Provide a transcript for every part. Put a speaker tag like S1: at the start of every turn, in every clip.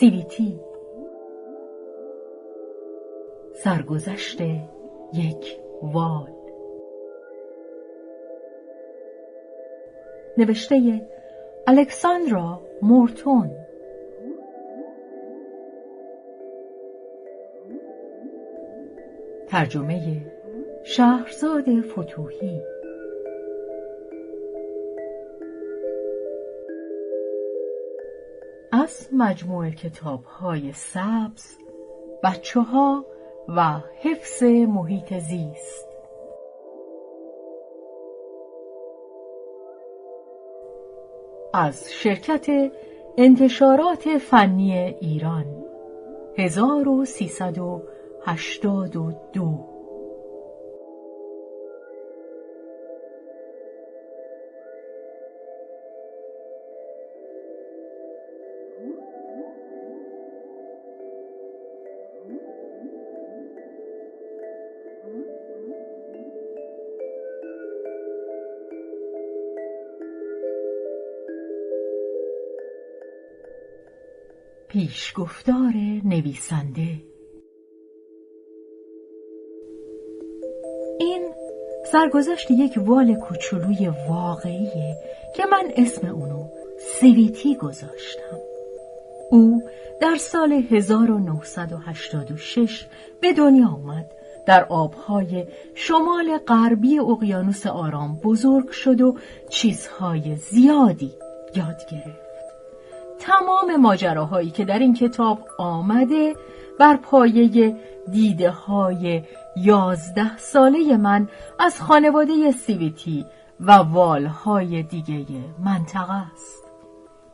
S1: سیویتی سرگذشت یک وال. نوشته الکساندرا مورتون. ترجمه شهرزاد فتوحی از مجموع کتاب های سبز بچه ها و حفظ محیط زیست. از شرکت انتشارات فنی ایران 1382 پیشگفتار نویسنده. این سرگذشت یک وال کوچولوی واقعیه که من اسم اونو سویتی گذاشتم. او در سال 1986 به دنیا آمد. در آبهای شمال غربی اقیانوس آرام بزرگ شد و چیزهای زیادی یاد گرفت. تمام ماجراهایی که در این کتاب آمده بر پایه دیده های یازده ساله من از خانواده سیویتی و والهای دیگه منطقه است.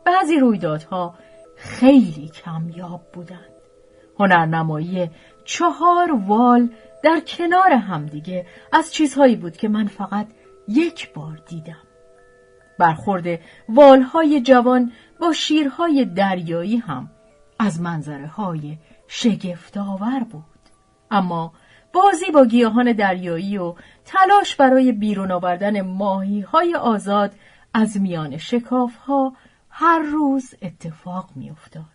S1: بعضی رویدادها خیلی کمیاب بودند. هنرنمایی چهار وال در کنار همدیگه از چیزهایی بود که من فقط یک بار دیدم. برخورد والهای جوان با شیرهای دریایی هم از منظره های شگفتآور بود اما بازی با گیاهان دریایی و تلاش برای بیرون آوردن ماهی های آزاد از میان شکاف ها هر روز اتفاق میافتاد.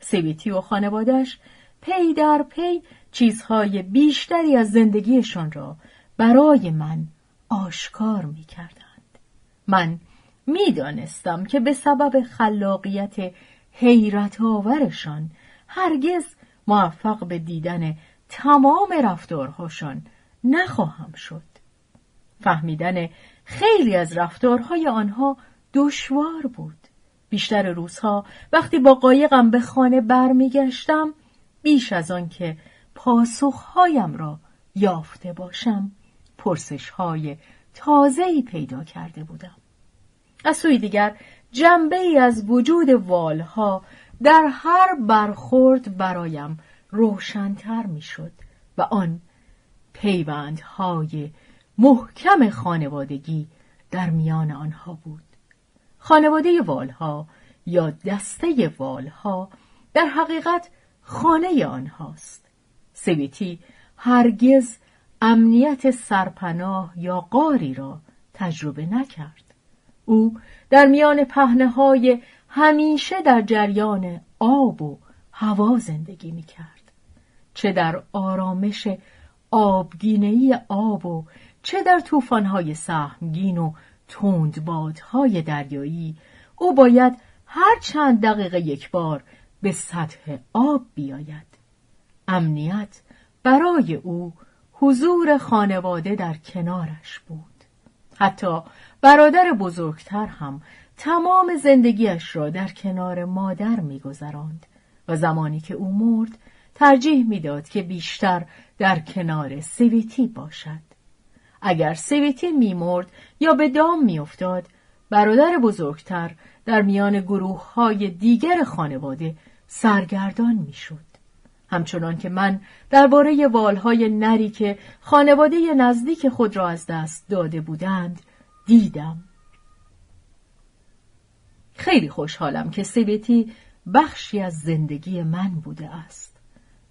S1: سویتی و خانوادش پی در پی چیزهای بیشتری از زندگیشان را برای من آشکار می کردند. من می‌دانستم که به سبب خلاقیت حیرت آورشان هرگز موفق به دیدن تمام رفتارهاشان نخواهم شد. فهمیدن خیلی از رفتارهای آنها دشوار بود. بیشتر روزها وقتی با قایقم به خانه برمیگشتم بیش از آنکه پاسخهایم را یافته باشم پرسشهای تازه‌ای پیدا کرده بودم. از سوی دیگر جنبه ای از وجود والها در هر برخورد برایم روشنتر می‌شد و آن پیوندهای محکم خانوادگی در میان آنها بود. خانواده والها یا دسته والها در حقیقت خانه آنهاست. سویتی هرگز امنیت سرپناه یا قاری را تجربه نکرد. او در میان پهنه های همیشه در جریان آب و هوا زندگی می کرد. چه در آرامش آبگینهی آب و چه در طوفان‌های سهمگین و تندبادهای دریایی او باید هر چند دقیقه یک بار به سطح آب بیاید. امنیت برای او حضور خانواده در کنارش بود. حتی برادر بزرگتر هم تمام زندگیش را در کنار مادر میگذراند و زمانی که او مرد ترجیح می‌داد که بیشتر در کنار سویتی باشد. اگر سویتی میمرد یا به دام میافتاد برادر بزرگتر در میان گروه های دیگر خانواده سرگردان می‌شد. همچنان که من درباره والهای نری که خانواده نزدیک خود را از دست داده بودند دیدم. خیلی خوشحالم که سیبتی بخشی از زندگی من بوده است.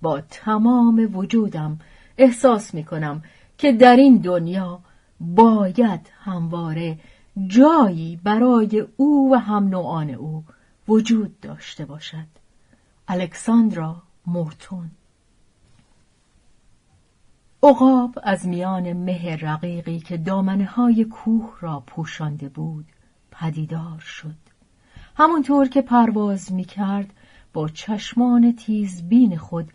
S1: با تمام وجودم احساس می کنم که در این دنیا باید همواره جایی برای او و هم نوعان او وجود داشته باشد. الکساندرا مورتون عقاب از میان مه رقیقی که دامنه های کوه را پوشانده بود پدیدار شد همونطور که پرواز می کرد با چشمان تیزبین خود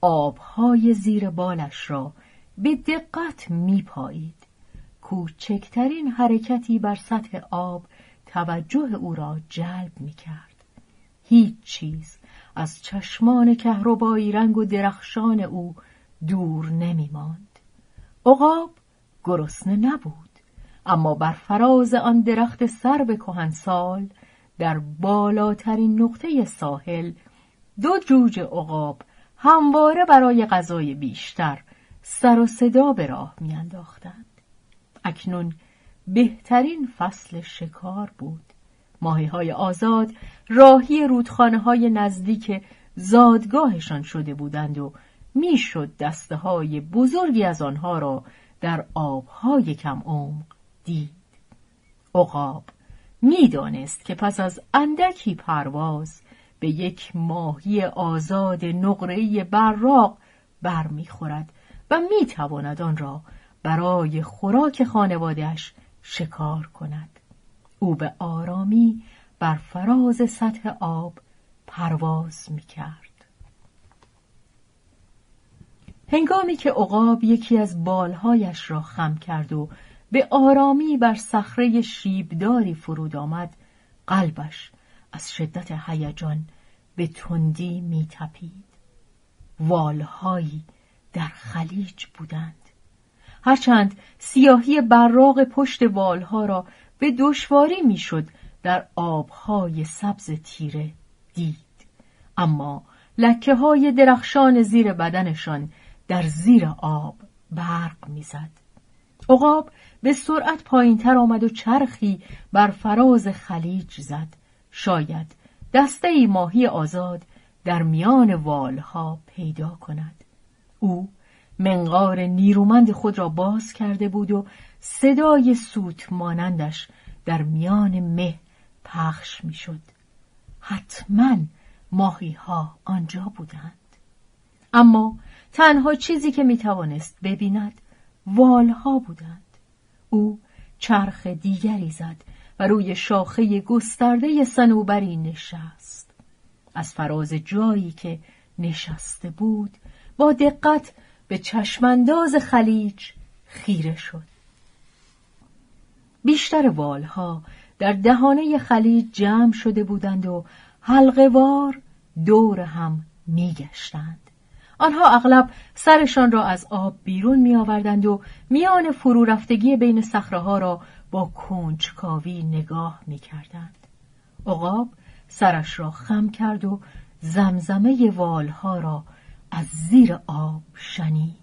S1: آبهای زیر بالش را به دقت می پایید. کوچکترین حرکتی بر سطح آب توجه او را جلب می کرد. هیچ چیز از چشمان کهربایی رنگ و درخشان او دور نمی ماند. عقاب گرسنه نبود اما بر فراز آن درخت سرو کهنسال در بالاترین نقطه ساحل دو جوجه عقاب همواره برای غذای بیشتر سر و صدا به راه میانداختند اکنون بهترین فصل شکار بود ماهی های آزاد راهی رودخانه های نزدیک زادگاهشان شده بودند و می‌شد دسته های بزرگی از آنها را در آبهای کم عمق دید. عقاب می‌دانست که پس از اندکی پرواز به یک ماهی آزاد نقره‌ای براق برمیخورد و می‌تواند آن را برای خوراک خانوادهش شکار کند. او به آرامی بر فراز سطح آب پرواز می‌کرد. هنگامی که عقاب یکی از بالهایش را خم کرد و به آرامی بر صخره شیبداری فرود آمد قلبش از شدت هیجان به تندی میتپید. والهایی در خلیج بودند. هرچند سیاهی براغ پشت والها را به دشواری می‌شد در آبهای سبز تیره دید اما لکه های درخشان زیر بدنشان در زیر آب برق می‌زد. عقاب به سرعت پایینتر آمد و چرخی بر فراز خلیج زد. شاید دسته ای ماهی آزاد در میان والها پیدا کند. او منقار نیرومند خود را باز کرده بود و صدای سوت مانندش در میان مه پخش می‌شد. حتما ماهی ها آنجا بودند. اما تنها چیزی که می توانست ببیند والها بودند. او چرخ دیگری زد و روی شاخه گسترده سنوبری نشست. از فراز جایی که نشسته بود با دقت به چشمانداز خلیج خیره شد. بیشتر والها در دهانه خلیج جمع شده بودند و حلقوار دور هم میگشتند. آنها اغلب سرشان را از آب بیرون می آوردند و میان فرو رفتگی بین صخره را با کنجکاوی نگاه می کردند. عقاب سرش را خم کرد و زمزمه والها را از زیر آب شنید.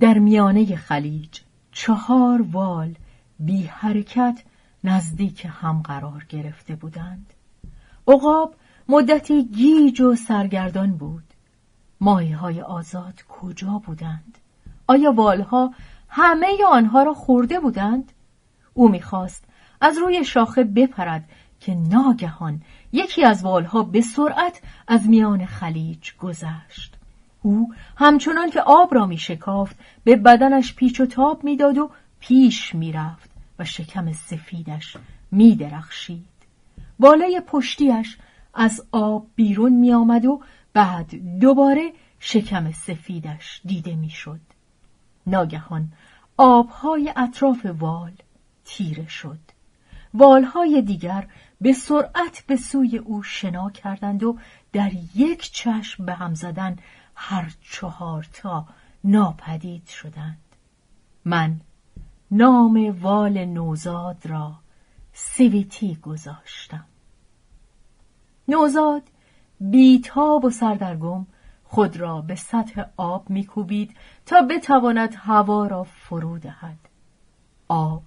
S1: در میانه خلیج چهار وال بی حرکت نزدیک هم قرار گرفته بودند. عقاب مدتی گیج و سرگردان بود. ماهی های آزاد کجا بودند؟ آیا والها همه آنها را خورده بودند؟ او می‌خواست از روی شاخه بپرد که ناگهان یکی از والها به سرعت از میان خلیج گذشت. او همچنان که آب را می شکافت به بدنش پیچ و تاب می‌داد و پیش می‌رفت و شکم سفیدش می درخشید. بالای پشتیش از آب بیرون می آمد و بعد دوباره شکم سفیدش دیده می‌شد. ناگهان آبهای اطراف وال تیره شد. والهای دیگر به سرعت به سوی او شنا کردند و در یک چشم به هم زدن هر چهار تا ناپدید شدند. من نام وال نوزاد را سویتی گذاشتم. نوزاد بیتاب و سردرگم خود را به سطح آب میکوبید تا بتواند هوا را فرو دهد. آب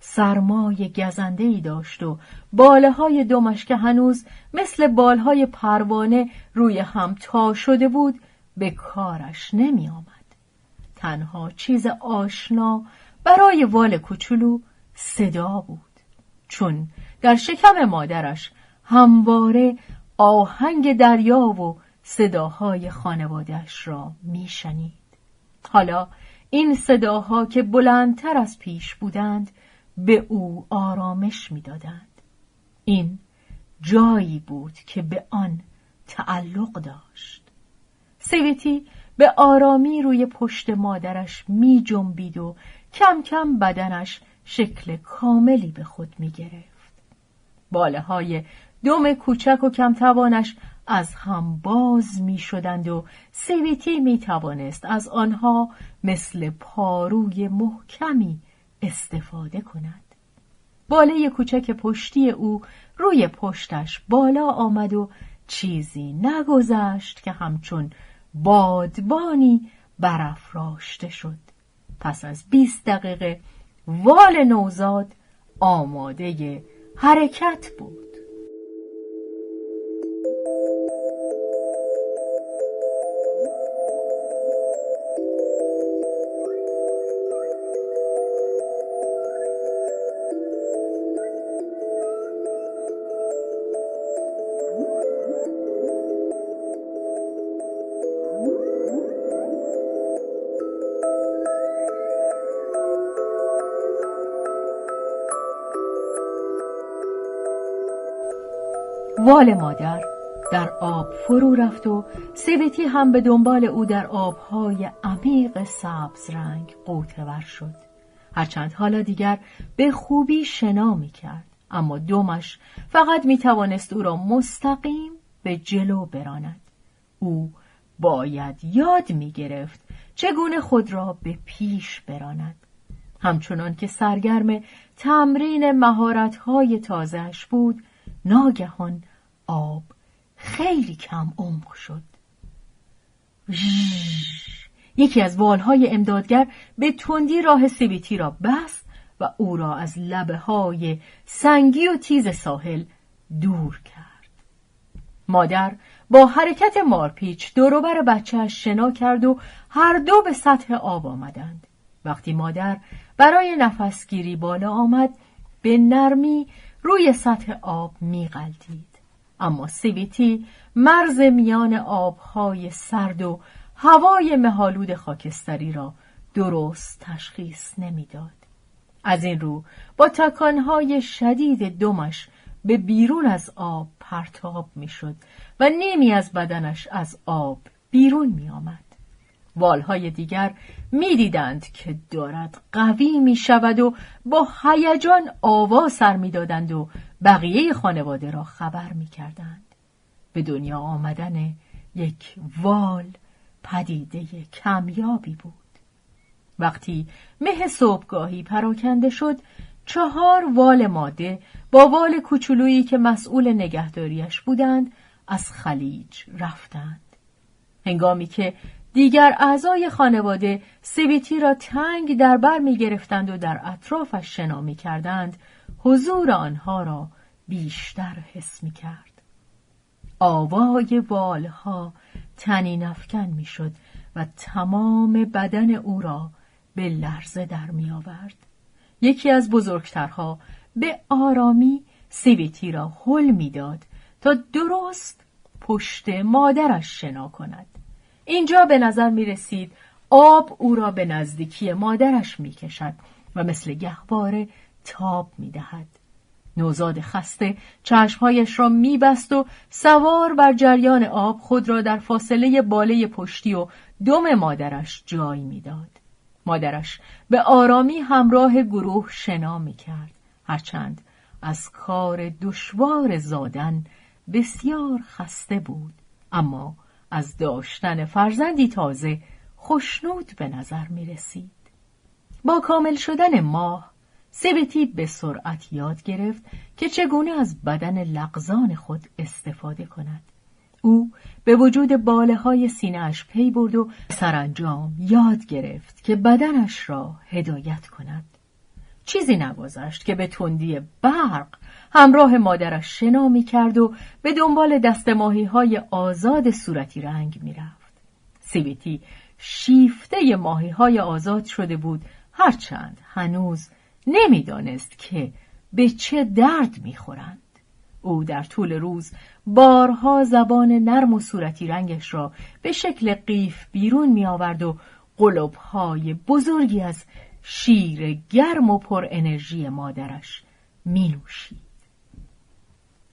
S1: سرمای گزنده ای داشت و باله های دمش که هنوز مثل بالهای پروانه روی هم تا شده بود به کارش نمی آمد. تنها چیز آشنا برای وال کوچولو صدا بود چون در شکم مادرش همواره آهنگ دریا و صداهای خانوادهش را میشنید. حالا این صداها که بلندتر از پیش بودند به او آرامش می‌دادند. این جایی بود که به آن تعلق داشت. سویتی به آرامی روی پشت مادرش می جنبید و کم کم بدنش شکل کاملی به خود می گرفت. باله های دم کوچک و کمتوانش از هم باز می شدند و سویتی می توانست از آنها مثل پاروی محکمی استفاده کند. باله کوچک پشتی او روی پشتش بالا آمد و چیزی نگذشت که همچون بادبانی برافراشته شد پس از بیست دقیقه وال نوزاد آماده حرکت بود. وال مادر در آب فرو رفت و سیبتی هم به دنبال او در آبهای عمیق سبز رنگ قوتور شد. هرچند حالا دیگر به خوبی شنا می کرد اما دومش فقط می توانست او را مستقیم به جلو براند. او باید یاد می گرفت چگونه خود را به پیش براند. همچنان که سرگرم تمرین مهارت‌های تازهش بود ناگهان آب خیلی کم عمق شد. یکی از والهای امدادگر به تندی راه سیبیتی را بست و او را از لبه های سنگی و تیز ساحل دور کرد. مادر با حرکت مارپیچ دوروبر بچهش شنا کرد و هر دو به سطح آب آمدند. وقتی مادر برای نفسگیری بالا آمد به نرمی روی سطح آب میغلطید اما سیویتی مرز میان آبهای سرد و هوای مهالود خاکستری را درست تشخیص نمی‌داد. از این رو با تکانهای شدید دمش به بیرون از آب پرتاب می‌شد و نیمی از بدنش از آب بیرون می آمد. والهای دیگر می‌دیدند که دارد قوی می شود و با هیجان آوا سر می‌دادند و بقیه خانواده را خبر می کردند. به دنیا آمدن یک وال پدیده کمیابی بود. وقتی مه صبحگاهی پراکنده شد چهار وال ماده با وال کوچولویی که مسئول نگهداریش بودند از خلیج رفتند. هنگامی که دیگر اعضای خانواده سیبیتی را تنگ در بر می گرفتند و در اطرافش شنا می کردند حضور آنها را بیشتر حس می کرد. آوای بالها تنی نفکن می شد و تمام بدن او را به لرزه در می آورد. یکی از بزرگترها به آرامی سیبیتی را حل می‌داد تا درست پشت مادرش شنا کند. اینجا به نظر می رسید آب او را به نزدیکی مادرش می کشد و مثل گهواره تاب می دهد. نوزاد خسته چشمهایش را میبست و سوار بر جریان آب خود را در فاصله باله پشتی و دم مادرش جای می‌داد. مادرش به آرامی همراه گروه شنا می کرد. هرچند از کار دشوار زادن بسیار خسته بود. اما از داشتن فرزندی تازه خوشنود به نظر می رسید. با کامل شدن ماه سبتی به سرعت یاد گرفت که چگونه از بدن لغزان خود استفاده کند. او به وجود باله های سینهش پی برد و سرانجام یاد گرفت که بدنش را هدایت کند. چیزی نگذشت که به تندی برق همراه مادرش شنا می کرد و به دنبال دستماهی های آزاد صورتی رنگ می رفت. سیویتی شیفته ماهی های آزاد شده بود هرچند هنوز نمی‌دانست که به چه درد می‌خورند او در طول روز بارها زبان نرم و صورتی رنگش را به شکل قیف بیرون می آورد و قلوبهای بزرگی از شیر گرم و پر انرژی مادرش می نوشید.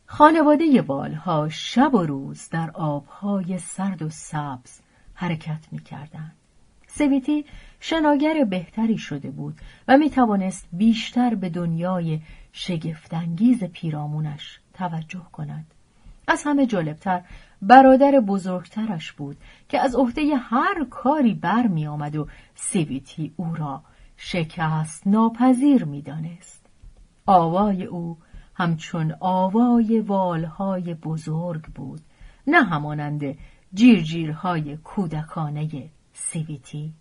S1: خانواده والها شب و روز در آبهای سرد و سبز حرکت می کردند. سویتی شناگر بهتری شده بود و می توانست بیشتر به دنیای شگفتانگیز پیرامونش توجه کند. از همه جالبتر برادر بزرگترش بود که از عهده هر کاری بر می آمد و سیویتی او را شکست ناپذیر می دانست. آوای او همچون آوای والهای بزرگ بود نه همانند جیرجیرهای کودکانه سیویتی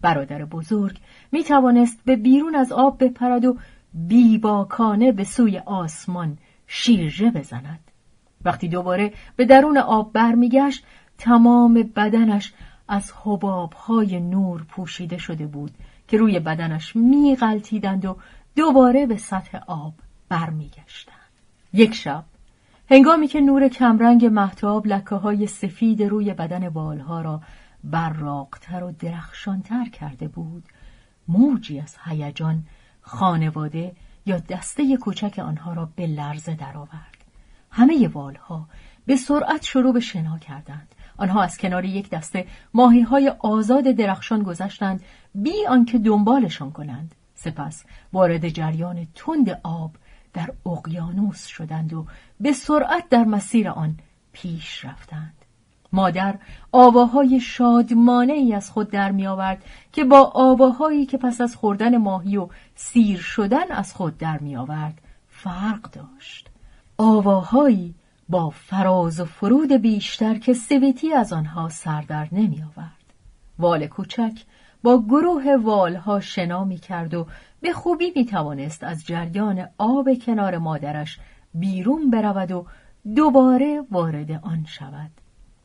S1: برادر بزرگ می توانست به بیرون از آب بپرد و بیباکانه به سوی آسمان شیرجه بزند. وقتی دوباره به درون آب برمیگشت تمام بدنش از حبابهای نور پوشیده شده بود که روی بدنش میغلطیدند و دوباره به سطح آب برمیگشتند. یک شب هنگامی که نور کمرنگ محتاب لکه های سفید روی بدن بالها را براقتر و درخشانتر کرده بود. موجی از هیجان خانواده یا دسته کوچک آنها را به لرزه درآورد. همه والها به سرعت شروع به شنا کردند. آنها از کنار یک دسته ماهی های آزاد درخشان گذشتند. بی آنکه دنبالشان کنند. سپس وارد جریان تند آب در اقیانوس شدند و به سرعت در مسیر آن پیش رفتند. مادر آواهای شادمانه ای از خود در می آورد که با آواهایی که پس از خوردن ماهی و سیر شدن از خود در می آورد فرق داشت. آواهایی با فراز و فرود بیشتر که سویتی از آنها سردر نمی آورد. وال کوچک با گروه والها شنا می کرد و به خوبی می توانست از جریان آب کنار مادرش بیرون برود و دوباره وارد آن شود.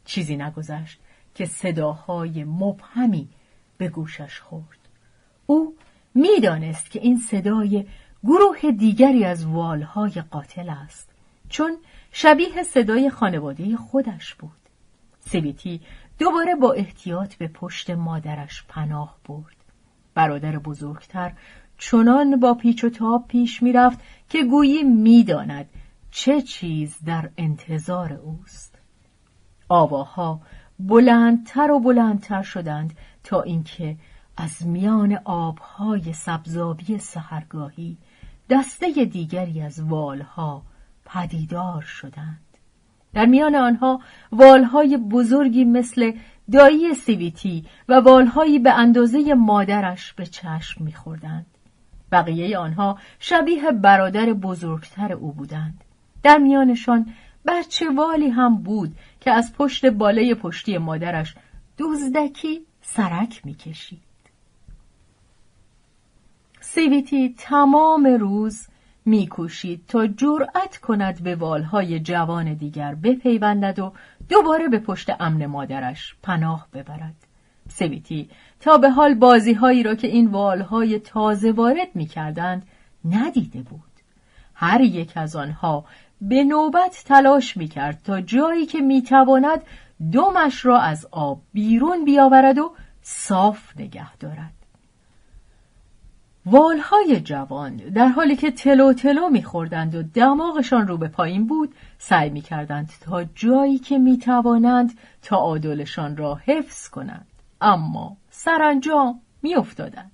S1: چیزی نگذشت که صداهای مبهمی به گوشش خورد. او می‌دانست که این صدای گروه دیگری از والهای قاتل است چون شبیه صدای خانواده خودش بود. سویتی دوباره با احتیاط به پشت مادرش پناه برد. برادر بزرگتر چنان با پیچ و تاب پیش می‌رفت که گویی می‌داند چه چیز در انتظار اوست. آواها بلندتر و بلندتر شدند تا اینکه از میان آبهای سبزابی سهرگاهی دسته دیگری از والها پدیدار شدند. در میان آنها والهای بزرگی مثل دایی سیویتی و والهایی به اندازه مادرش به چشم میخوردند. بقیه آنها شبیه برادر بزرگتر او بودند. در میانشان بچه والی هم بود که از پشت بالای پشتی مادرش دزدکی سرک می‌کشید. سیویتی تمام روز میکوشید تا جرأت کند به والهای جوان دیگر بپیوندد و دوباره به پشت امن مادرش پناه ببرد. سویتی تا به حال بازیهایی را که این والهای تازه وارد می‌کردند ندیده بود. هر یک از آنها به نوبت تلاش می‌کرد تا جایی که می‌تواند دمش را از آب بیرون بیاورد و صاف نگه دارد. والهای جوان در حالی که تلو تلو میخوردند و دماغشان رو به پایین بود سعی می‌کردند تا جایی که می‌توانند تا عادلشان را حفظ کنند اما سرانجام میافتادند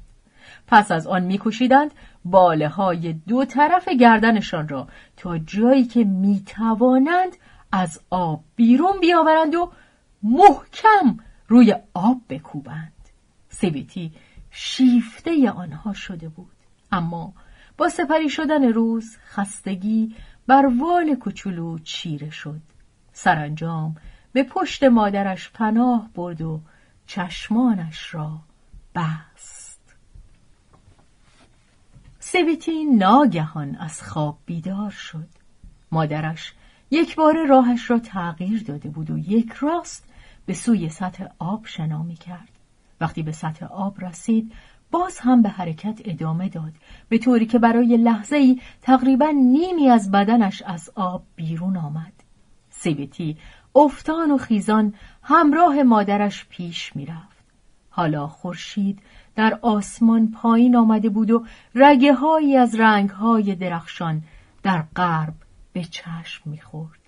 S1: پس از آن میکوشیدند باله های دو طرف گردنشان را تا جایی که می‌توانند از آب بیرون بیاورند و محکم روی آب بکوبند. سویتی شیفته آنها شده بود. اما با سپری شدن روز خستگی بر وال کوچولو چیره شد. سرانجام به پشت مادرش پناه برد و چشمانش را بست. سویتی ناگهان از خواب بیدار شد. مادرش یک بار راهش را تغییر داده بود و یک راست به سوی سطح آب شنا می کرد. وقتی به سطح آب رسید باز هم به حرکت ادامه داد. به طوری که برای لحظه ای تقریبا نیمی از بدنش از آب بیرون آمد. سیبتی افتان و خیزان همراه مادرش پیش می‌رفت. حالا خورشید در آسمان پایین آمده بود و رگه هایی از رنگ های درخشان در غرب به چشم می‌خورد.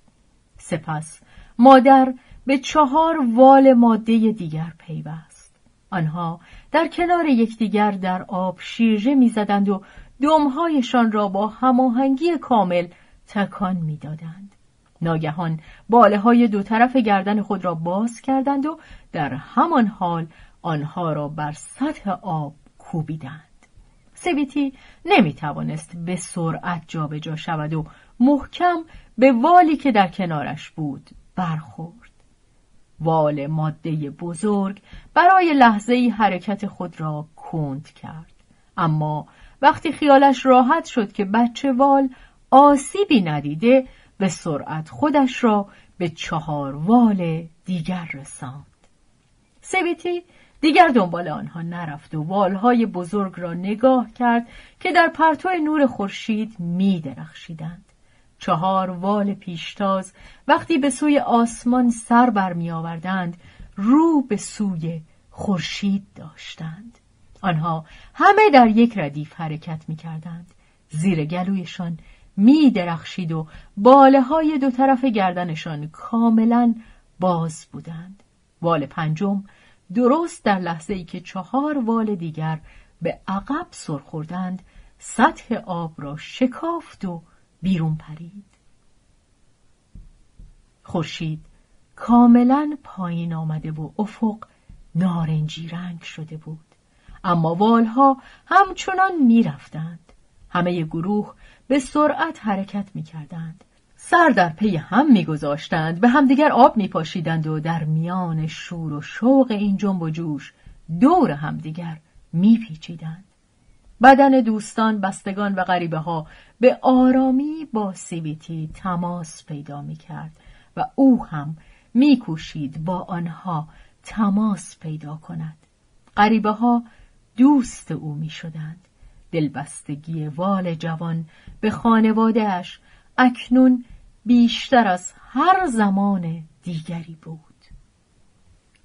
S1: سپس مادر به چهار وال ماده دیگر پیوست. آنها در کنار یکدیگر در آب شیرجه می‌زدند و دمهایشان را با هماهنگی کامل تکان می‌دادند. ناگهان باله های دو طرف گردن خود را باز کردند و در همان حال آنها را بر سطح آب کوبیدند. سویتی نمی توانست به سرعت جابجا شود و محکم به والی که در کنارش بود برخورد. وال ماده بزرگ برای لحظه ای حرکت خود را کند کرد. اما وقتی خیالش راحت شد که بچه وال آسیبی ندیده به سرعت خودش را به چهار وال دیگر رساند. سویتی دیگر دنبال آنها نرفت و والهای بزرگ را نگاه کرد که در پرتو نور خورشید می درخشیدند. چهار وال پیشتاز وقتی به سوی آسمان سر برمی آوردند رو به سوی خورشید داشتند. آنها همه در یک ردیف حرکت می کردند. زیر گلویشان می درخشید و باله های دو طرف گردنشان کاملا باز بودند. وال پنجم درست در لحظه ای که چهار وال دیگر به عقب سرخوردند سطح آب را شکافت و بیرون پرید. خورشید کاملا پایین آمده و افق نارنجی رنگ شده بود. اما والها همچنان می‌رفتند. همه گروه به سرعت حرکت می‌کردند. سر در پی هم میگذاشتند به همدیگر آب میپاشیدند و در میان شور و شوق این جنب و جوش دور همدیگر میپیچیدند. بدن دوستان بستگان و غریبه ها به آرامی با سیویتی تماس پیدا می‌کرد و او هم میکوشید با آنها تماس پیدا کند. غریبه ها دوست او می‌شدند. دلبستگی وال جوان به خانوادهش اکنون بیشتر از هر زمان دیگری بود.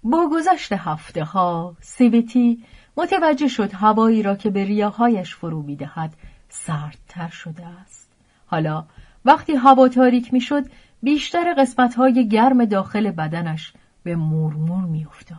S1: با گذشت هفته ها سیویتی متوجه شد هوایی را که به ریاهایش فرو می‌دهد سردتر شده است. حالا وقتی هوا تاریک می‌شد بیشتر قسمتهای گرم داخل بدنش به مورمور میافتاد.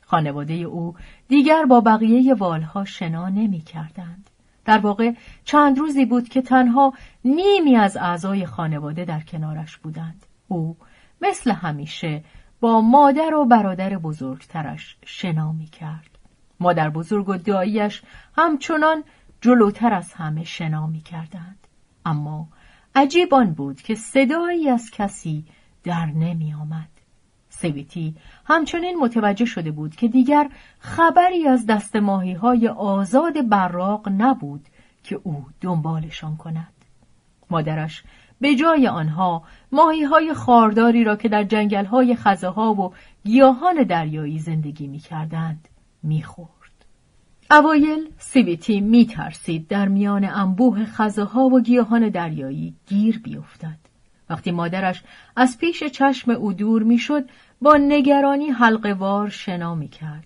S1: خانواده او دیگر با بقیه والها شنا نمی کردند. در واقع چند روزی بود که تنها نیمی از اعضای خانواده در کنارش بودند. او مثل همیشه با مادر و برادر بزرگترش شنا می کرد. مادر بزرگ و داییش همچنان جلوتر از همه شنا می کردند. اما عجیب آن بود که صدایی از کسی در نمی آمد. سویتی همچنین متوجه شده بود که دیگر خبری از دست ماهی های آزاد براق نبود که او دنبالشان کند. مادرش به جای آنها ماهی های خارداری را که در جنگل های خزه ها و گیاهان دریایی زندگی می کردند می خورد. اوایل سیویتی می ترسید در میان انبوه خزه ها و گیاهان دریایی گیر بیفتد. وقتی مادرش از پیش چشم او دور می‌شد با نگرانی حلقوار شنا می کرد.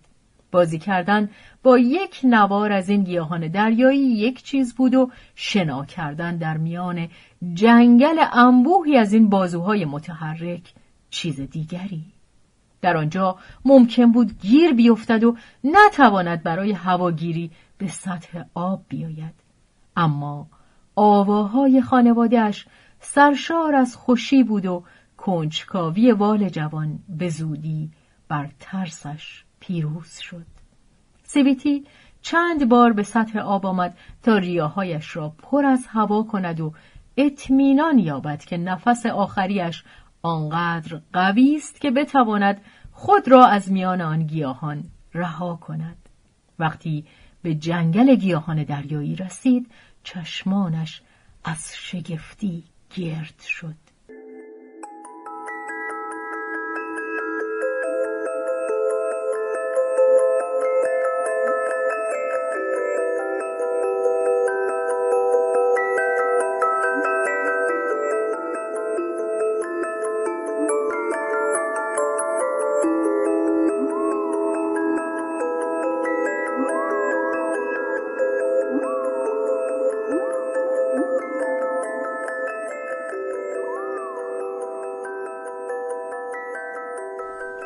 S1: بازی کردن با یک نوار از این گیاهان دریایی یک چیز بود و شنا کردن در میان جنگل انبوهی از این بازوهای متحرک چیز دیگری. در آنجا ممکن بود گیر بیفتد و نتواند برای هواگیری به سطح آب بیاید. اما آواهای خانوادهش سرشار از خوشی بود و کنجکاوی وال جوان به زودی بر ترسش پیروز شد. سویتی چند بار به سطح آب آمد تا ریاهایش را پر از هوا کند و اطمینان یابد که نفس آخریش آنقدر قوی است که بتواند خود را از میان آن گیاهان رها کند. وقتی به جنگل گیاهان دریایی رسید چشمانش از شگفتی گرد شد.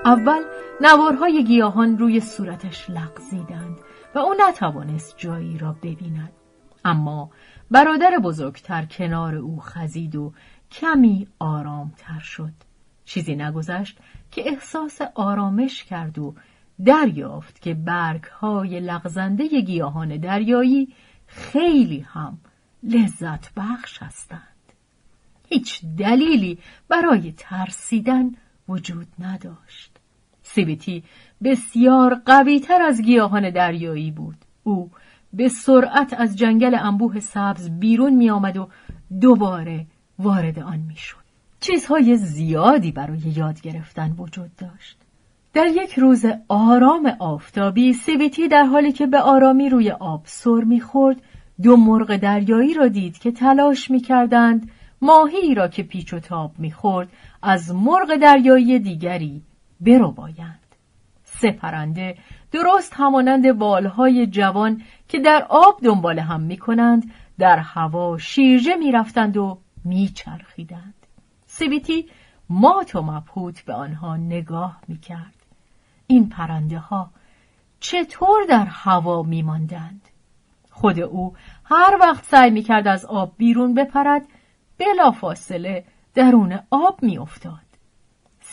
S1: اول نوارهای گیاهان روی صورتش لغزیدند و او نتوانست جایی را ببیند اما برادر بزرگتر کنار او خزید و کمی آرامتر شد چیزی نگذشت که احساس آرامش کرد و دریافت که برگ های لغزنده گیاهان دریایی خیلی هم لذت بخش هستند. هیچ دلیلی برای ترسیدن وجود نداشت. سیبیتی بسیار قویتر از گیاهان دریایی بود. او به سرعت از جنگل انبوه سبز بیرون می آمد و دوباره وارد آن می شد. چیزهای زیادی برای یاد گرفتن وجود داشت. در یک روز آرام آفتابی سیویتی در حالی که به آرامی روی آب سر می‌خورد دو مرغ دریایی را دید که تلاش می‌کردند ماهی را که پیچ و تاب می‌خورد از مرغ دریایی دیگری برو بایند. سه پرنده درست همانند والهای جوان که در آب دنبال هم می‌کنند در هوا شیرجه می‌رفتند و میچرخیدند. سیویتی مات و مبهوت به آنها نگاه می‌کرد. این پرنده ها چطور در هوا میماندند؟ خود او هر وقت سعی می‌کرد از آب بیرون بپرد بلا فاصله درون آب میافتاد.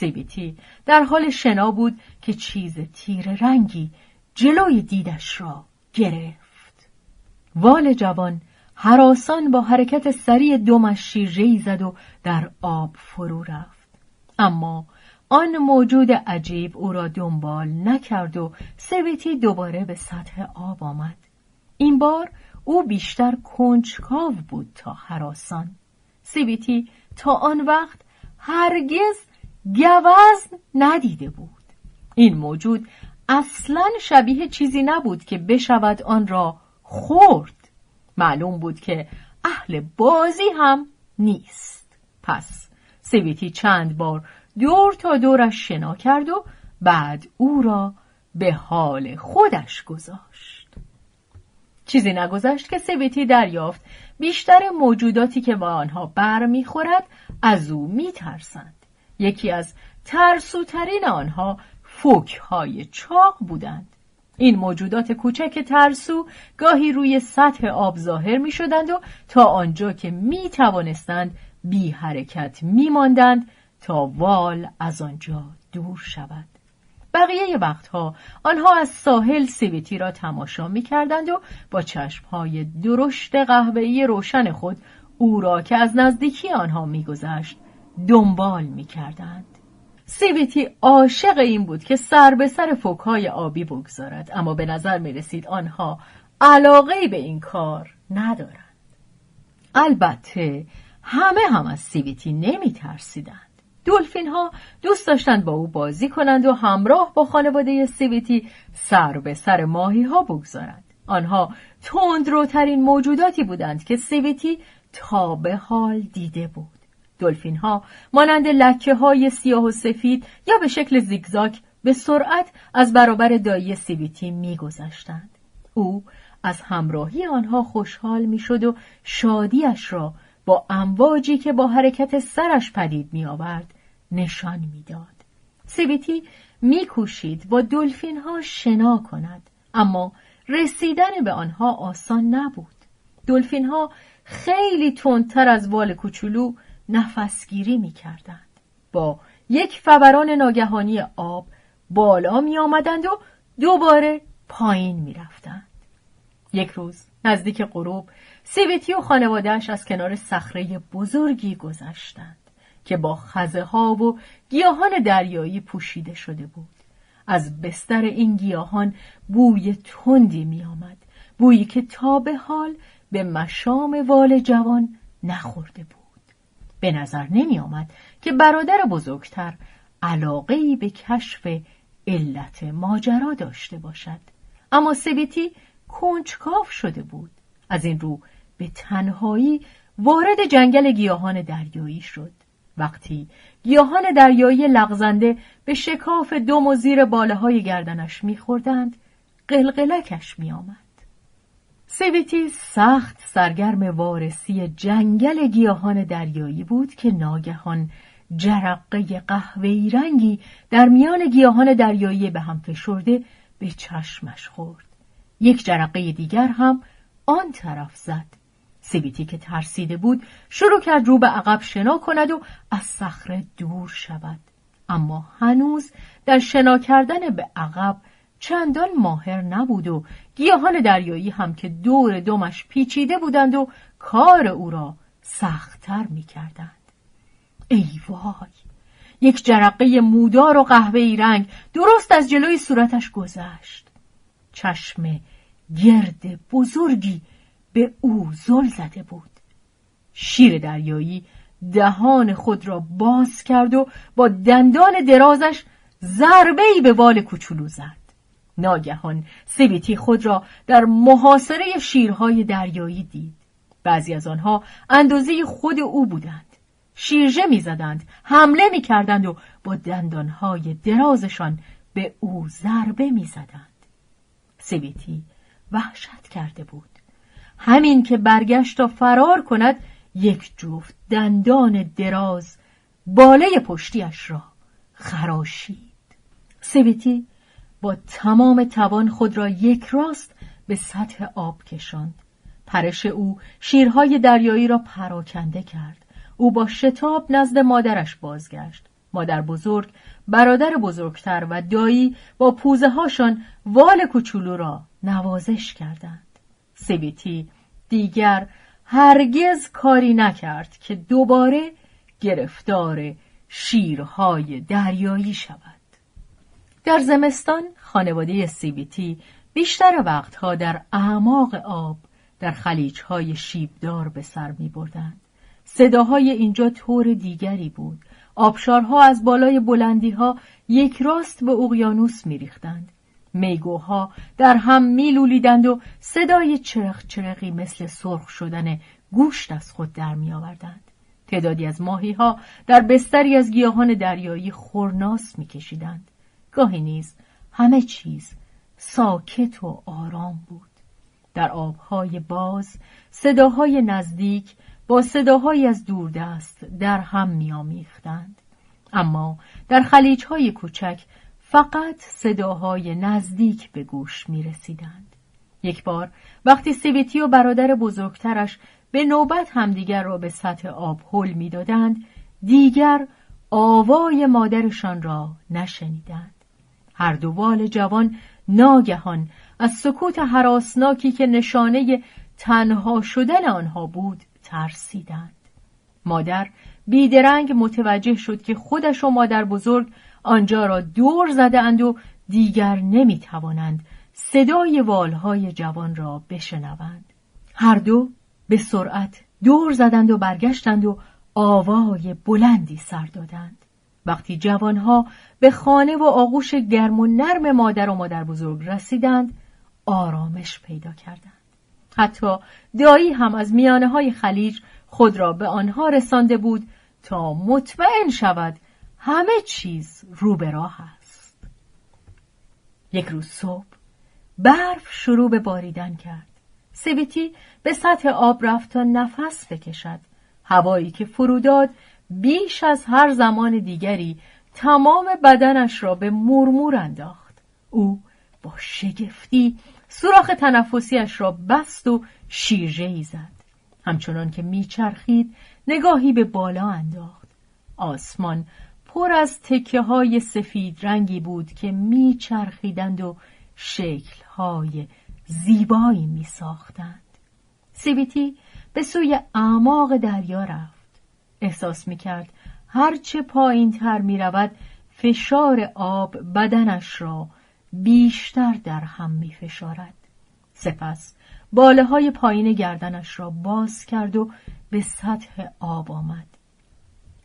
S1: سیبیتی در حال شنا بود که چیز تیر رنگی جلوی دیدش را گرفت. وال جوان حراسان با حرکت سریع دمش شیرجهی زد و در آب فرو رفت. اما آن موجود عجیب او را دنبال نکرد و سویتی دوباره به سطح آب آمد. این بار او بیشتر کنجکاو بود تا حراسان. سویتی تا آن وقت هرگز گوزن ندیده بود. این موجود اصلا شبیه چیزی نبود که بشود آن را خورد. معلوم بود که اهل بازی هم نیست. پس سویتی چند بار دور تا دورش شنا کرد و بعد او را به حال خودش گذاشت. چیزی نگذشت که سویتی دریافت بیشتر موجوداتی که با آنها بر می‌خورد از او میترسند. یکی از ترسوترین آنها های چاق بودند. این موجودات کوچک ترسو گاهی روی سطح آب ظاهر می شدند و تا آنجا که می توانستند بی حرکت می ماندند تا وال از آنجا دور شود. بقیه وقتها آنها از ساحل سیویتی را تماشا می کردند و با چشمهای درشت قهوه‌ای روشن خود او را که از نزدیکی آنها میگذشت دنبال می کردند. سیویتی عاشق این بود که سر به سر فوکهای آبی بگذارد اما به نظر می رسید آنها علاقه به این کار ندارند. البته همه هم از سیویتی نمی ترسیدند. دلفین ها دوست داشتند با او بازی کنند و همراه با خانواده سیویتی سر به سر ماهی ها بگذارند. آنها تندروترین موجوداتی بودند که سیویتی تا به حال دیده بود. دلفین ها مانند لکه های سیاه و سفید یا به شکل زیگزاک به سرعت از برابر دایی سیویتی میگذشتند. او از همراهی آنها خوشحال می‌شد و شادیش را با امواجی که با حرکت سرش پدید می آورد نشان می‌داد. سیویتی میکوشید با دلفین ها شنا کند اما رسیدن به آنها آسان نبود. دلفین ها خیلی تندتر از وال کوچولو نفسگیری می کردند. با یک فوران ناگهانی آب بالا می آمدند و دوباره پایین می رفتند. یک روز نزدیک غروب سیویتی و خانوادهش از کنار صخره بزرگی گذشتند که با خزه ها و گیاهان دریایی پوشیده شده بود. از بستر این گیاهان بوی تندی می آمد. بویی که تا به حال به مشام وال جوان نخورده بود. به نظر نمی آمد که برادر بزرگتر علاقه به کشف علت ماجرا داشته باشد. اما سویتی کنجکاف شده بود. از این رو به تنهایی وارد جنگل گیاهان دریایی شد. وقتی گیاهان دریایی لغزنده به شکاف دم و زیر باله های گردنش میخوردند قلقلکش میآمد. سویتی سخت سرگرم وارسی جنگل گیاهان دریایی بود که ناگهان جرقه قهوه‌ای رنگی در میان گیاهان دریایی به هم فشرده به چشمش خورد. یک جرقه دیگر هم آن طرف زد. سیبیتی که ترسیده بود شروع کرد رو به عقب شنا کند و از صخره دور شود. اما هنوز در شنا کردن به عقب چندان ماهر نبود و گیاهان دریایی هم که دور دمش پیچیده بودند و کار او را سختتر می کردند. ای وای! یک جرقه مودار و قهوه‌ای رنگ درست از جلوی صورتش گذشت. چشم گرد بزرگی به او زل زده بود. شیر دریایی دهان خود را باز کرد و با دندان درازش ضربه‌ای به وال کوچولو زد. ناگهان سبیتی خود را در محاصره شیرهای دریایی دید. بعضی از آنها اندازه خود او بودند. شیرجه می‌زدند، حمله می‌کردند و با دندانهای درازشان به او ضربه می‌زدند. سبیتی وحشت کرده بود. همین که برگشت تا فرار کند یک جفت دندان دراز باله پشتیش را خراشید. سبیتی با تمام توان خود را یک راست به سطح آب کشاند. پرش او شیرهای دریایی را پراکنده کرد. او با شتاب نزد مادرش بازگشت. مادر بزرگ، برادر بزرگتر و دایی با پوزه هاشان وال کوچولو را نوازش کردند. سیبیتی دیگر هرگز کاری نکرد که دوباره گرفتار شیرهای دریایی شود. در زمستان خانواده سیبیتی بیشتر وقتها در اعماق آب در خلیجهای شیبدار به سر می بردند. صداهای اینجا طور دیگری بود. آبشارها از بالای بلندیها یک راست به اقیانوس می ریختند. میگوها در هم میلولیدند و صدای چرخ چرخی مثل سرخ شدن گوشت از خود در می آوردند. تعدادی از ماهی ها در بستری از گیاهان دریایی خورناس می کشیدند. گاهی نیز همه چیز ساکت و آرام بود. در آبهای باز صداهای نزدیک با صداهایی از دوردست در هم میآمیختند. اما در خلیجهای کوچک فقط صداهای نزدیک به گوش می رسیدند. یک بار وقتی سیبتی و برادر بزرگترش به نوبت همدیگر را به سطح آب هل می‌دادند دیگر آوای مادرشان را نشنیدند هر دو وال جوان ناگهان از سکوت حراسناکی که نشانه تنها شدن آنها بود ترسیدند. مادر بیدرنگ متوجه شد که خودش و مادر بزرگ آنجا را دور زده اند و دیگر نمی توانند صدای والهای جوان را بشنوند. هر دو به سرعت دور زدند و برگشتند و آوای بلندی سر دادند. وقتی جوانها به خانه و آغوش گرم و نرم مادر و مادر بزرگ رسیدند آرامش پیدا کردند. حتی دایی هم از میانه های خلیج خود را به آنها رسانده بود تا مطمئن شود همه چیز رو به راه است. یک روز صبح برف شروع به باریدن کرد. سویتی به سطح آب رفت تا نفس بکشد. هوایی که فروداد بیش از هر زمان دیگری تمام بدنش را به مرمور انداخت او با شگفتی سوراخ تنفسیش را بست و شیرجه زد همچنان که میچرخید نگاهی به بالا انداخت آسمان پر از تکه های سفید رنگی بود که میچرخیدند و شکل های زیبایی می ساختند. سیویتی به سوی اعماق دریا رفت. احساس می کرد هرچه پایین تر می رود فشار آب بدنش را بیشتر در هم می فشارد. سپس باله های پایین گردنش را باز کرد و به سطح آب آمد.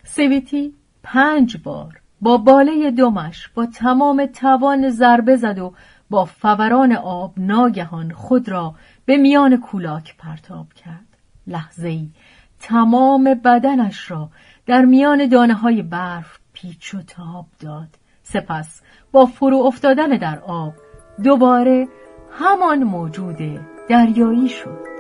S1: سویتی پنج بار با باله دمش با تمام توان ضربه زد و با فوران آب ناگهان خود را به میان کولاک پرتاب کرد لحظه ای تمام بدنش را در میان دانه های برف پیچ و تاب داد. سپس با فرو افتادن در آب دوباره همان موجود دریایی شد.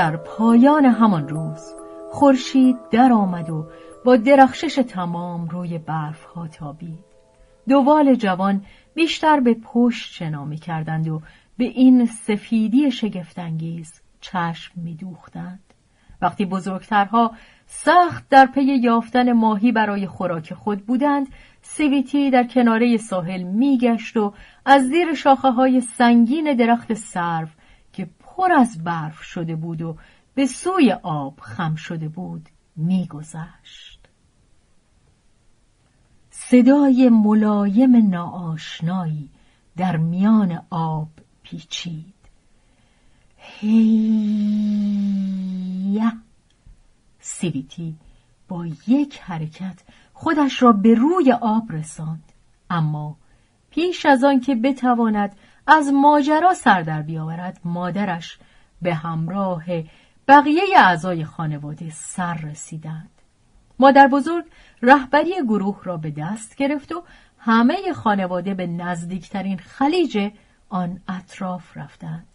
S1: در پایان همان روز خورشید در آمد و با درخشش تمام روی برف ها تابید دوال جوان بیشتر به پشت شنا می کردند و به این سفیدی شگفتانگیز چشم می دوختند. وقتی بزرگترها سخت در پی یافتن ماهی برای خوراک خود بودند سیویتی در کناره ساحل میگشت و از زیر شاخه های سنگین درخت سرو پر از برف شده بود و به سوی آب خم شده بود میگذشت. صدای ملایم ناآشنایی در میان آب پیچید. هییا سیویتی با یک حرکت خودش را به روی آب رساند اما پیش از آن که بتواند از ماجرا سر در بیاورد مادرش به همراه بقیه اعضای خانواده سر رسیدند مادر بزرگ رهبری گروه را به دست گرفت و همه خانواده به نزدیکترین خلیج آن اطراف رفتند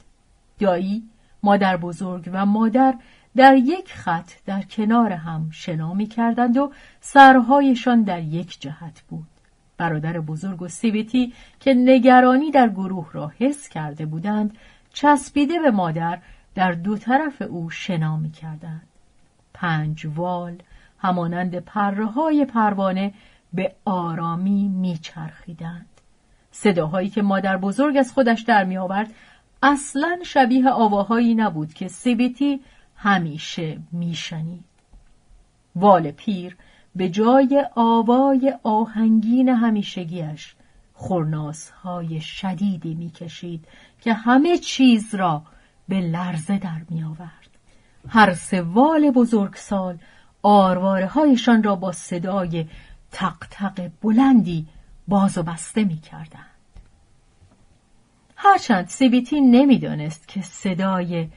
S1: دایی مادر بزرگ و مادر در یک خط در کنار هم شنا می کردند و سرهایشان در یک جهت بود. برادر بزرگ و سیویتی که نگرانی در گروه را حس کرده بودند چسبیده به مادر در دو طرف او شنا می کردند. پنج وال همانند پره های پروانه به آرامی می چرخیدند. صداهایی که مادر بزرگ از خودش در می آورد اصلا شبیه آواهایی نبود که سیویتی همیشه میشنید وال پیر به جای آوای آهنگین همیشگیش های شدیدی می‌کشید که همه چیز را به لرزه در می آورد. هر سه وال بزرگسال آرواره هایشان را با صدای تق تق بلندی باز و بسته می کردند. هرچند سیبیتی نمی‌دانست که صدای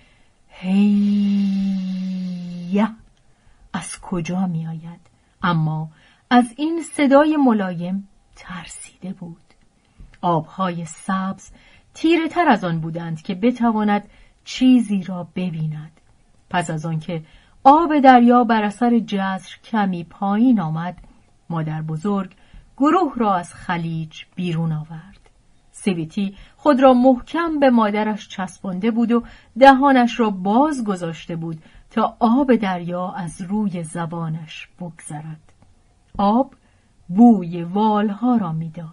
S1: هیه از کجا می آید اما از این صدای ملایم ترسیده بود. آبهای سبز تیره تر از آن بودند که بتواند چیزی را ببیند. پس از آنکه آب دریا بر اثر جزر کمی پایین آمد مادر بزرگ گروه را از خلیج بیرون آورد. سیویتی خود را محکم به مادرش چسبانده بود و دهانش را باز گذاشته بود تا آب دریا از روی زبانش بگذرد. آب بوی والها را می‌داد.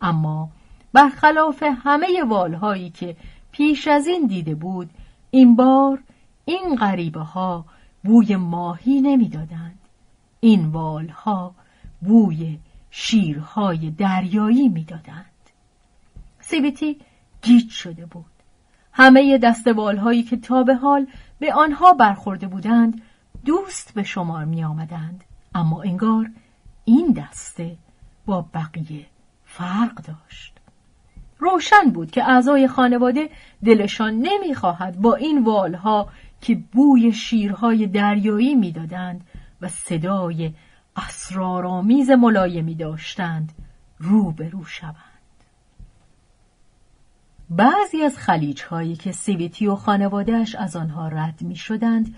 S1: اما برخلاف همه والهایی که پیش از این دیده بود این بار این غریبه ها بوی ماهی نمی‌دادند. این والها بوی شیرهای دریایی می‌دادند. سیویتی گیج شده بود. همه دستبالهایی که تا به حال به آنها برخورده بودند دوست به شمار می آمدند. اما انگار این دسته با بقیه فرق داشت. روشن بود که اعضای خانواده دلشان نمی‌خواهد با این والها که بوی شیرهای دریایی می‌دادند و صدای اسرارآمیز ملایمی داشتند رو به رو شوند. بعضی از خلیج هایی که سیویتی و خانوادهش از آنها رد می شدند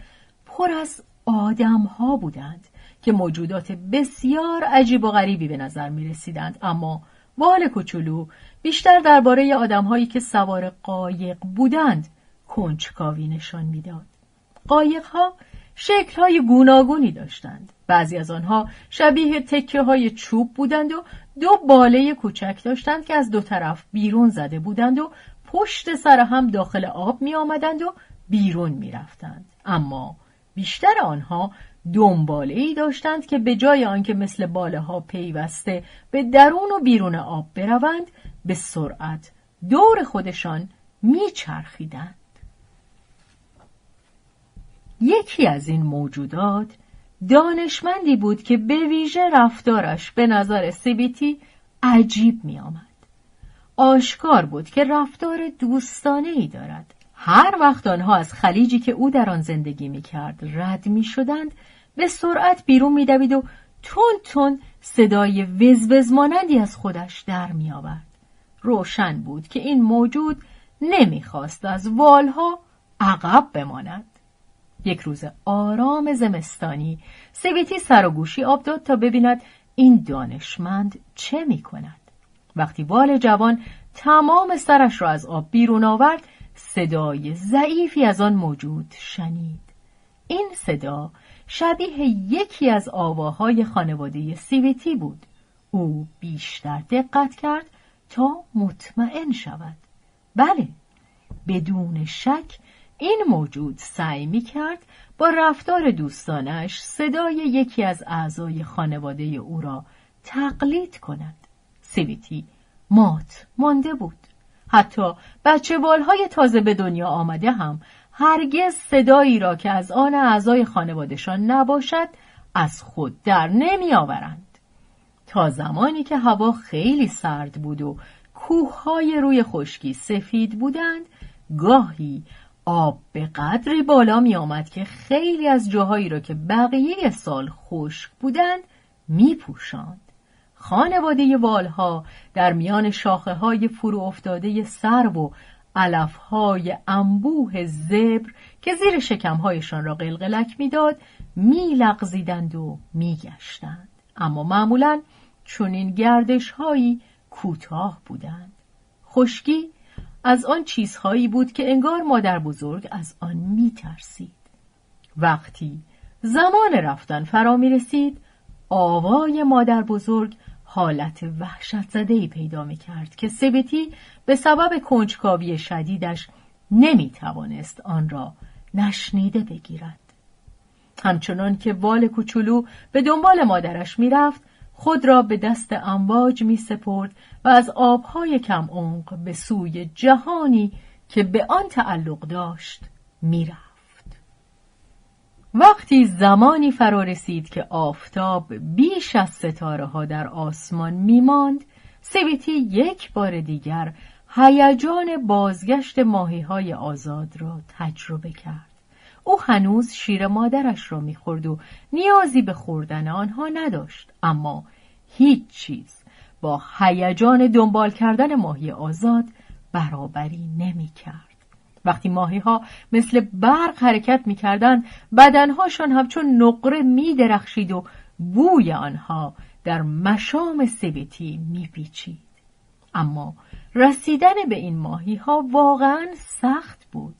S1: پر از آدم ها بودند که موجودات بسیار عجیب و غریبی به نظر می رسیدند اما وال کوچولو بیشتر درباره آدم هایی که سوار قایق بودند کنجکاوی نشان می‌داد. قایق ها شکل های گوناگونی داشتند. بعضی از آنها شبیه تکه های چوب بودند و دو باله کوچک داشتند که از دو طرف بیرون زده بودند و پشت سر هم داخل آب می آمدند و بیرون می رفتند. اما بیشتر آنها دنباله ای داشتند که به جای آنکه مثل باله ها پیوسته به درون و بیرون آب بروند به سرعت دور خودشان میچرخیدند. یکی از این موجودات دانشمندی بود که به ویژه رفتارش به نظر سیبیتی عجیب می آمد. آشکار بود که رفتار دوستانه ای دارد. هر وقت آنها از خلیجی که او در آن زندگی می کرد رد می شدند به سرعت بیرون می دوید و تون تون صدای وزوز مانندی از خودش در می آورد. روشن بود که این موجود نمی‌خواست از والها عقب بماند. یک روز آرام زمستانی. سویتی سر و گوشی آب داد تا ببیند این دانشمند چه می کند وقتی بال جوان تمام سرش را از آب بیرون آورد صدای ضعیفی از آن موجود شنید. این صدا شبیه یکی از آواهای خانواده سیویتی بود. او بیشتر دقت کرد تا مطمئن شود. بله بدون شک این موجود سعی می کرد با رفتار دوستانش صدای یکی از اعضای خانواده او را تقلید کند سیویتی مات مانده بود حتی بچه بالهای تازه به دنیا آمده هم هرگز صدایی را که از آن اعضای خانوادهشان نباشد از خود در نمی آورند. تا زمانی که هوا خیلی سرد بود و کوههای روی خشکی سفید بودند گاهی آب به قدری بالا می آمد که خیلی از جاهایی را که بقیه سال خشک بودند می پوشند. خانواده والها در میان شاخه های فرو افتاده سرو و علفهای انبوه زبر که زیر شکمهایشان را قلقلک می‌داد میلغزیدند و میگشتند اما معمولا چنین گردشهایی کوتاه بودند خشکی از آن چیزهایی بود که انگار مادر بزرگ از آن میترسید وقتی زمان رفتن فرا می رسید آوای مادر بزرگ حالت وحشت زده پیدا می کرد که سبتی به سبب کنجکاوی شدیدش نمی توانست آن را نشنیده بگیرد. همچنان که وال کوچولو به دنبال مادرش می‌رفت خود را به دست امواج می سپرد و از آبهای کم عمق به سوی جهانی که به آن تعلق داشت می‌رفت. وقتی زمانی فرا رسید که آفتاب بیش از ستاره ها در آسمان میماند سویتی یک بار دیگر هیجان بازگشت ماهی های آزاد را تجربه کرد او هنوز شیر مادرش را می‌خورد و نیازی به خوردن آنها نداشت. اما هیچ چیز با هیجان دنبال کردن ماهی آزاد برابری نمی‌کرد. وقتی ماهی ها مثل برق حرکت می‌کردند بدنهاشان همچون نقره میدرخشید و بوی آنها در مشام سبتی میپیچید. اما رسیدن به این ماهی ها واقعا سخت بود.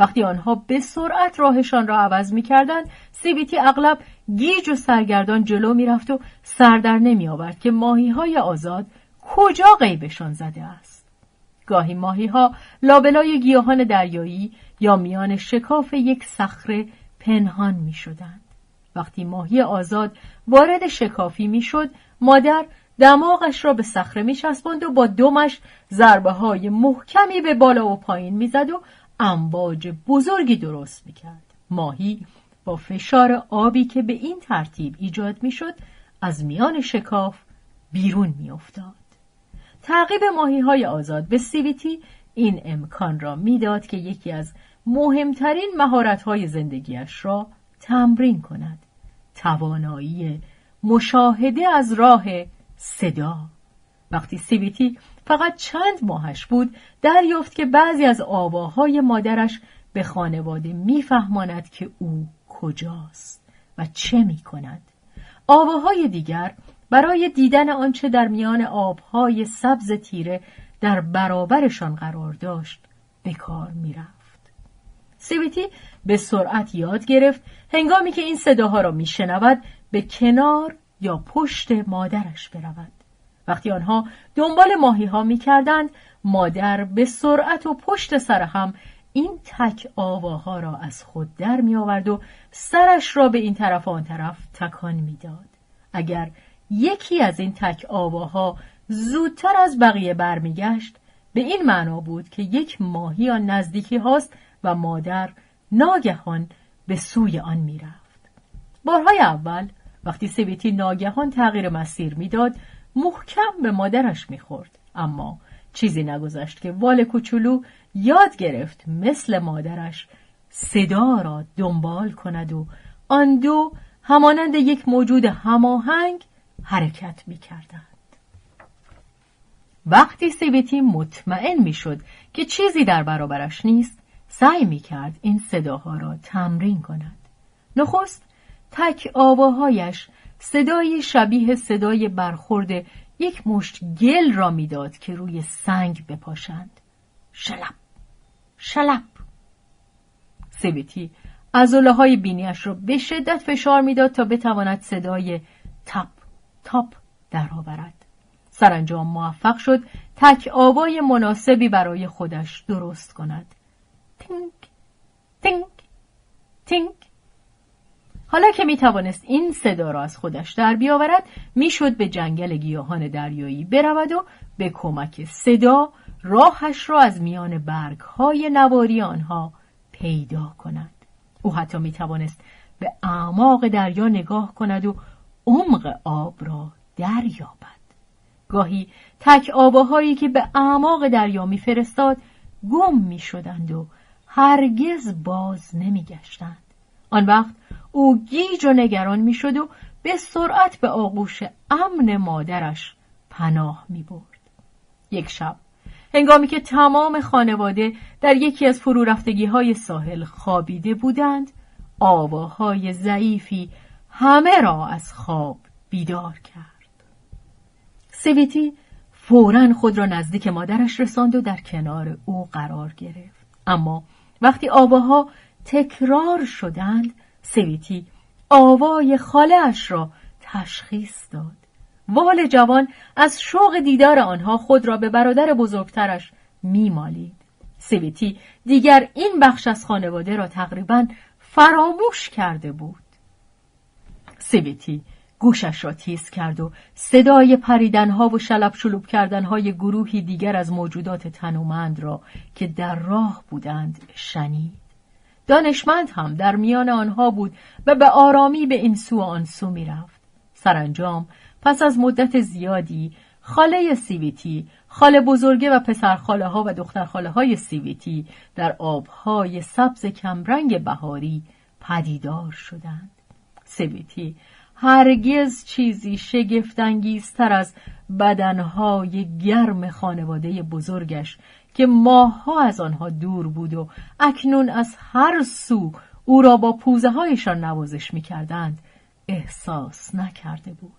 S1: وقتی آنها به سرعت راهشان را عوض می‌کردند سیبیتی اغلب گیج و سرگردان جلو می‌رفت و سردر نمی آورد که ماهی های آزاد کجا غیبشان زده است گاهی ماهی ها لابلای گیاهان دریایی یا میان شکاف یک صخره پنهان می شدند. وقتی ماهی آزاد وارد شکافی می شد، مادر دماغش را به صخره می و با دمش ضربه های محکمی به بالا و پایین می زد و امواج بزرگی درست می کرد. ماهی با فشار آبی که به این ترتیب ایجاد می شد از میان شکاف بیرون می افتاد. تعقیب ماهی های آزاد به سیویتی این امکان را می‌داد که یکی از مهمترین مهارت های زندگیش را تمرین کند توانایی مشاهده از راه صدا وقتی سیویتی فقط چند ماهش بود دریافت که بعضی از آواهای مادرش به خانواده میفهماند که او کجاست و چه می کند آواهای دیگر برای دیدن آنچه در میان آبهای سبز تیره در برابرشان قرار داشت به کار می‌رفت. سیویتی به سرعت یاد گرفت هنگامی که این صداها را میشنود به کنار یا پشت مادرش برود. وقتی آنها دنبال ماهی ها می کردند، مادر به سرعت و پشت سر هم این تک آواها را از خود در می آورد و سرش را به این طرف و آن طرف تکان می‌داد. اگر یکی از این تک آواها زودتر از بقیه برمیگشت به این معنا بود که یک ماهی آن نزدیکی هاست و مادر ناگهان به سوی آن می‌رفت. بارهای اول وقتی سویتی ناگهان تغییر مسیر می‌داد محکم به مادرش می‌خورد اما چیزی نگذشت که وال کوچولو یاد گرفت مثل مادرش صدا را دنبال کند و آن دو همانند یک موجود هماهنگ حرکت می کردند. وقتی سیبتی مطمئن می شد که چیزی در برابرش نیست سعی می کرد این صداها را تمرین کند. نخست تک آواهایش صدای شبیه صدای برخورد یک مشت گل را می‌داد که روی سنگ بپاشند. شلپ شلپ سیویتی عضله های بینیش را به شدت فشار می‌داد تا بتواند صدای تپ تاپ درآورد. سرانجام موفق شد تک آوای مناسبی برای خودش درست کند. تینک تینک تینک حالا که می توانست این صدا را از خودش در بیاورد می‌شد به جنگل گیاهان دریایی برود و به کمک صدا راهش را از میان برگ های نواری آنها پیدا کند او حتی می توانست به اعماق دریا نگاه کند و عمق آب را دریابد گاهی تک آباهایی که به اعماق دریا میفرستاد گم می شدند و هرگز باز نمی گشتند. آن وقت او گیج و نگران می شد و به سرعت به آغوش امن مادرش پناه می برد. یک شب هنگامی که تمام خانواده در یکی از فرورفتگی های ساحل خوابیده بودند آواهای ضعیفی همه را از خواب بیدار کرد. سویتی فورا خود را نزدیک مادرش رساند و در کنار او قرار گرفت. اما وقتی آواها تکرار شدند سویتی آوای خاله اش را تشخیص داد. وال جوان از شوق دیدار آنها خود را به برادر بزرگترش میمالید. سویتی دیگر این بخش از خانواده را تقریبا فراموش کرده بود. سویتی گوشش را تیز کرد و صدای پریدنها و شلب شلوب کردنهای گروهی دیگر از موجودات تنومند را که در راه بودند شنید. دانشمند هم در میان آنها بود و به آرامی به این سو آن سو می رفت. سرانجام پس از مدت زیادی خاله سیویتی، خاله بزرگه و پسر خاله ها و دختر خاله های سیویتی در آبهای سبز کمرنگ بهاری پدیدار شدند. سیویتی هرگز چیزی شگفتانگیزتر از بدنهای گرم خانواده بزرگش که ماهها از آنها دور بود و اکنون از هر سو او را با پوزه هایشان نوازش می کردند احساس نکرده بود.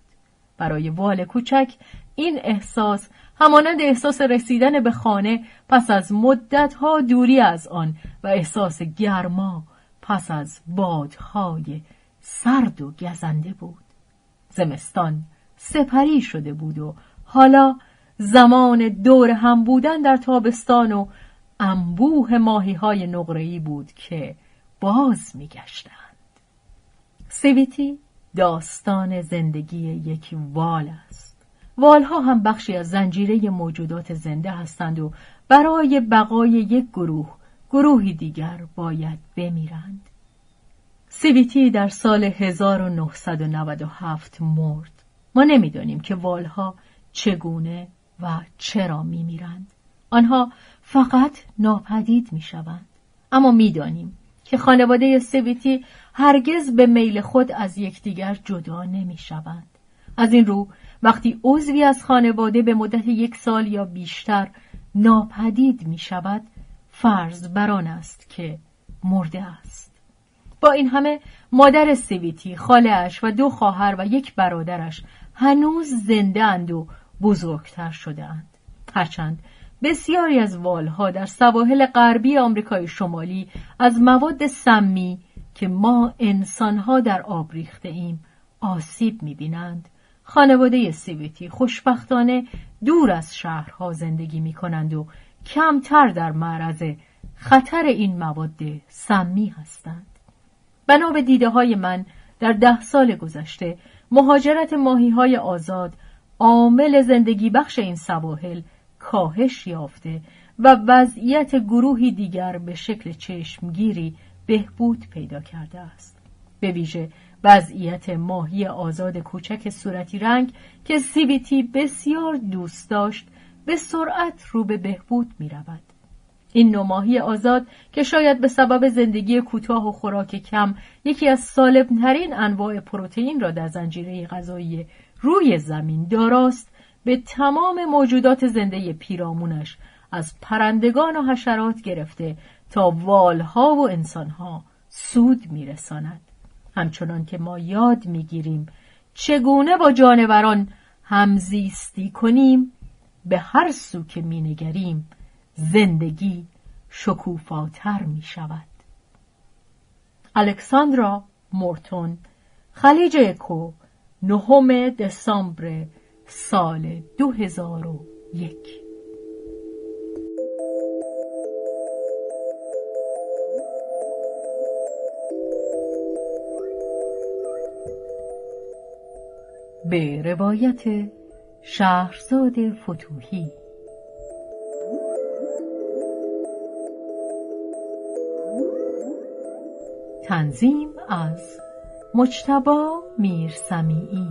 S1: برای وال کوچک این احساس همانند احساس رسیدن به خانه پس از مدتها دوری از آن و احساس گرما پس از بادهای سرد و گزنده بود زمستان سپری شده بود و حالا زمان دور هم بودن در تابستان و انبوه ماهی های نقره‌ای بود که باز میگشتند. سویتی داستان زندگی یک وال است. والها هم بخشی از زنجیره موجودات زنده هستند و برای بقای یک گروه گروهی دیگر باید بمیرند. سیویتی در سال 1997 مرد. ما نمی‌دانیم که والها چگونه و چرا میمیرند. آنها فقط ناپدید می‌شوند. اما می‌دانیم که خانواده سویتی هرگز به میل خود از یکدیگر جدا نمی‌شوند. از این رو وقتی عضوی از خانواده به مدت یک سال یا بیشتر ناپدید می شود فرض بران است که مرده است. با این همه مادر سویتی، خالهاش و دو خواهر و یک برادرش هنوز زنده اند و بزرگتر شده اند. هرچند بسیاری از والها در سواحل غربی آمریکای شمالی از مواد سمی که ما انسانها در آب ریخته ایم آسیب می‌بینند خانواده سیویتی خوشبختانه دور از شهرها زندگی می کنند و کمتر در معرض خطر این مواد سمی هستند. بنا به دیده های من در ده سال گذشته مهاجرت ماهی های آزاد عامل زندگی بخش این سواحل کاهش یافته و وضعیت گروهی دیگر به شکل چشمگیری بهبود پیدا کرده است. به ویژه وضعیت ماهی آزاد کوچک صورتی رنگ که سیبیتی بسیار دوست داشت به سرعت رو به بهبود می رود. این نماهی آزاد که شاید به سبب زندگی کوتاه و خوراک کم یکی از سالمترین انواع پروتئین را در زنجیره غذایی روی زمین داراست به تمام موجودات زنده پیرامونش از پرندگان و حشرات گرفته تا والها و انسانها سود میرساند. همچنان که ما یاد می‌گیریم چگونه با جانوران همزیستی کنیم به هر سو که مینگریم زندگی شکوفاتر می شود الکساندرا مورتون خلیج اکو نهم دسامبر سال دو هزار و یک. به روایت شهرزاد فتوحی تنظیم از مجتبا میرسمیعی